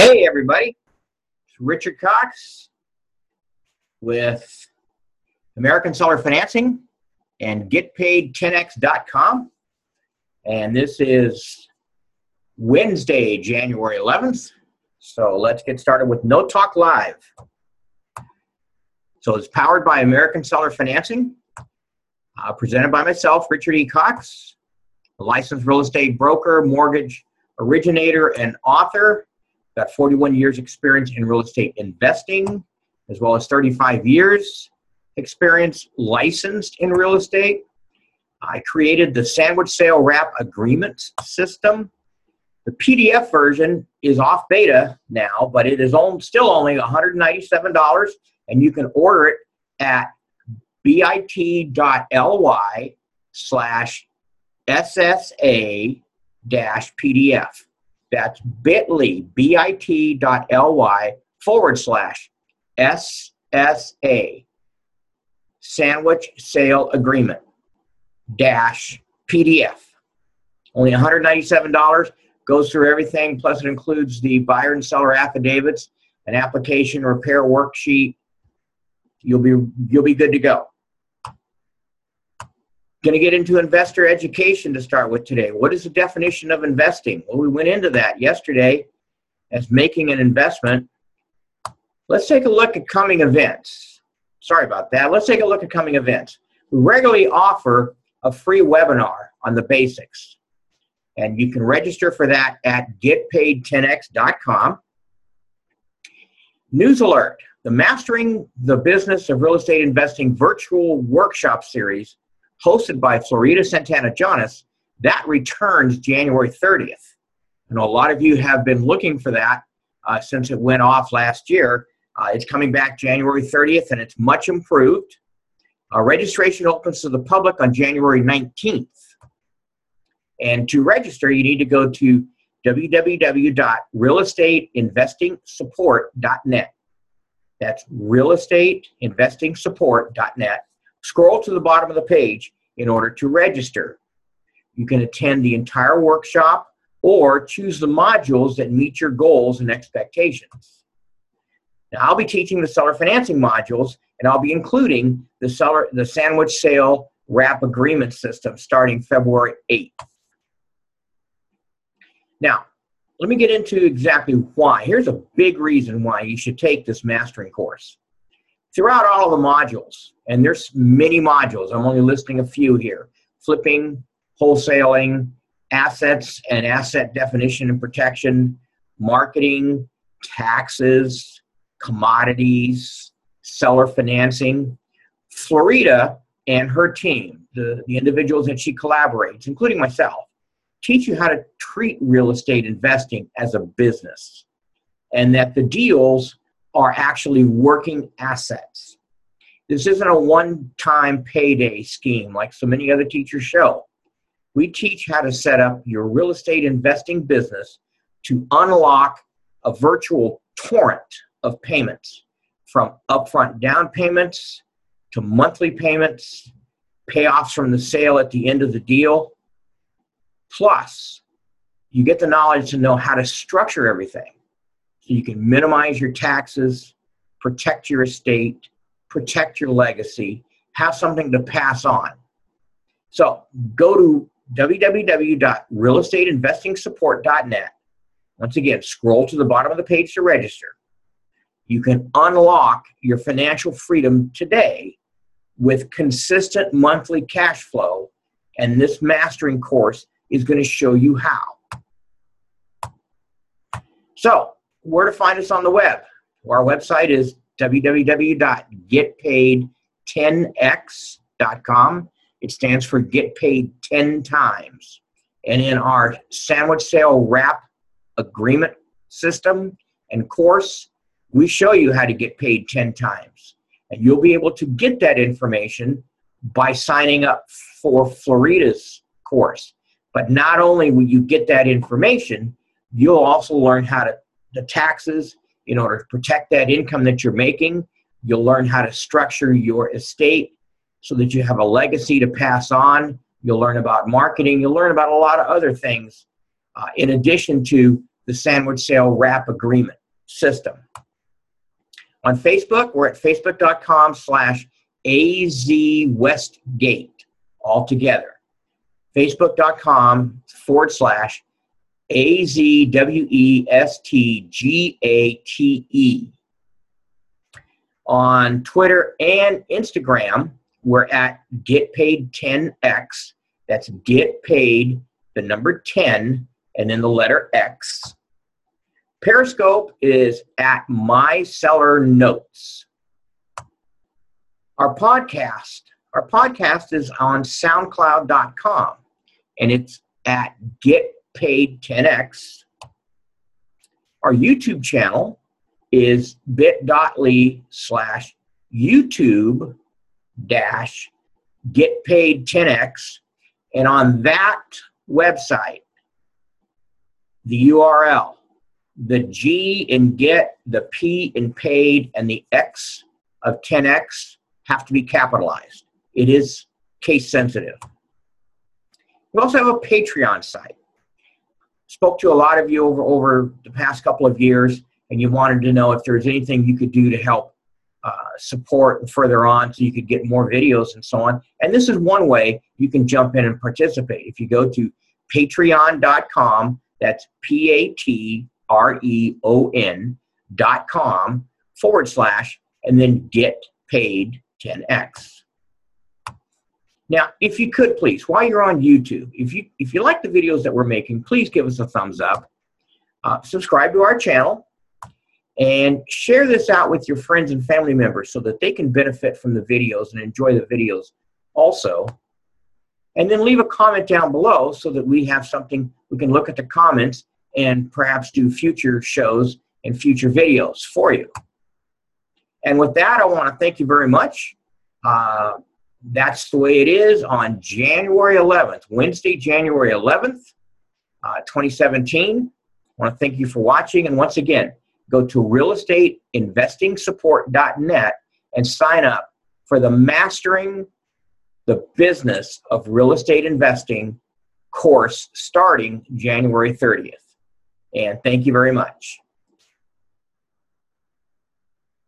Hey, everybody. It's Richard Cox with American Seller Financing and GetPaid10x.com. And this is Wednesday, January 11th. So let's get started with No Talk Live. So it's powered by American Seller Financing, uh, presented by myself, Richard E. Cox, a licensed real estate broker, mortgage originator, and author got 41 years experience in real estate investing as well as 35 years experience licensed in real estate. I created the sandwich sale wrap agreement system. The pdf version is off beta now but it is on, still only $197 and you can order it at bit.ly slash ssa dash pdf that's bit.ly, bit.ly forward slash SSA, Sandwich Sale Agreement dash PDF. Only $197, goes through everything, plus it includes the buyer and seller affidavits, an application repair worksheet. You'll be you'll be good to go. Going to get into investor education to start with today. What is the definition of investing? Well, we went into that yesterday as making an investment. Let's take a look at coming events. Sorry about that. Let's take a look at coming events. We regularly offer a free webinar on the basics, and you can register for that at getpaid10x.com. News alert the Mastering the Business of Real Estate Investing virtual workshop series hosted by Flerida Santana Johnas, that returns January 30th. I know a lot of you have been looking for that uh, since it went off last year. Uh, it's coming back January 30th and it's much improved. Uh, registration opens to the public on January 19th. And to register, you need to go to www.realestateinvestingsupport.net. That's realestateinvestingsupport.net Scroll to the bottom of the page in order to register. You can attend the entire workshop or choose the modules that meet your goals and expectations. Now, I'll be teaching the seller financing modules, and I'll be including the seller the sandwich sale wrap agreement system starting February 8th. Now, let me get into exactly why. Here's a big reason why you should take this mastering course throughout all the modules, and there's many modules, I'm only listing a few here flipping, wholesaling, assets and asset definition and protection, marketing, taxes, commodities, seller financing. Flerida and her team, the, the individuals that she collaborates, including myself, teach you how to treat real estate investing as a business and that the deals are actually working assets. This isn't a one time payday scheme like so many other teachers show. We teach how to set up your real estate investing business to unlock a virtual torrent of payments from upfront down payments to monthly payments, payoffs from the sale at the end of the deal. Plus, you get the knowledge to know how to structure everything so you can minimize your taxes, protect your estate, protect your legacy, have something to pass on. So go to www.realestateinvestingsupport.net. Once again, scroll to the bottom of the page to register. You can unlock your financial freedom today with consistent monthly cash flow, and this mastering course is going to show you how. So, where to find us on the web. Our website is www.getpaid10x.com. It stands for Get Paid 10 Times. And in our sandwich sale wrap agreement system and course, we show you how to get paid 10 times. And you'll be able to get that information by signing up for Flerida's course. But not only will you get that information, you'll also learn how to the taxes in order to protect that income that you're making. You'll learn how to structure your estate so that you have a legacy to pass on. You'll learn about marketing. You'll learn about a lot of other things uh, in addition to the sandwich sale wrap agreement system. On Facebook, we're at facebook.com slash azwestgate all together. Facebook.com forward slash A-Z-W-E-S-T-G-A-T-E. On Twitter and Instagram, we're at Get Paid 10X. That's Get Paid, the number 10, and then the letter X. Periscope is at My Seller Notes. Our podcast, our podcast is on SoundCloud.com, and it's at Get Paid 10X. Our YouTube channel is bit.ly slash YouTube dash Get Paid 10X, and on that website, the URL the G in get, the P in paid, and the X of 10X have to be capitalized. It is case sensitive. We also have a Patreon site. Spoke to a lot of you over, over the past couple of years, and you wanted to know if there's anything you could do to help uh, support further on so you could get more videos and so on. And this is one way you can jump in and participate. If you go to patreon.com, that's P A T R E O N dot com forward slash and then get paid 10x. Now, if you could please, while you're on YouTube, if you if you like the videos that we're making, please give us a thumbs up. Uh, subscribe to our channel and share this out with your friends and family members so that they can benefit from the videos and enjoy the videos also. And then leave a comment down below so that we have something we can look at the comments and perhaps do future shows and future videos for you. And with that, I want to thank you very much. Uh, that's the way it is on January 11th, Wednesday, January 11th, uh, 2017. I want to thank you for watching. And once again, go to realestateinvestingsupport.net and sign up for the Mastering the Business of Real Estate Investing course starting January 30th. And thank you very much.